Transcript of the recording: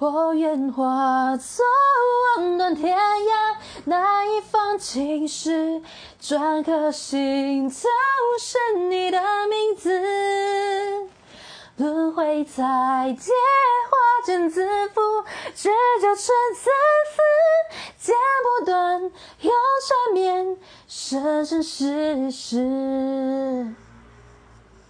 我愿化作望断天涯那一方青石，篆刻心头是你的名字。轮回、彩蝶、花间自缚，只求春蚕丝剪不断，又缠绵生生世世。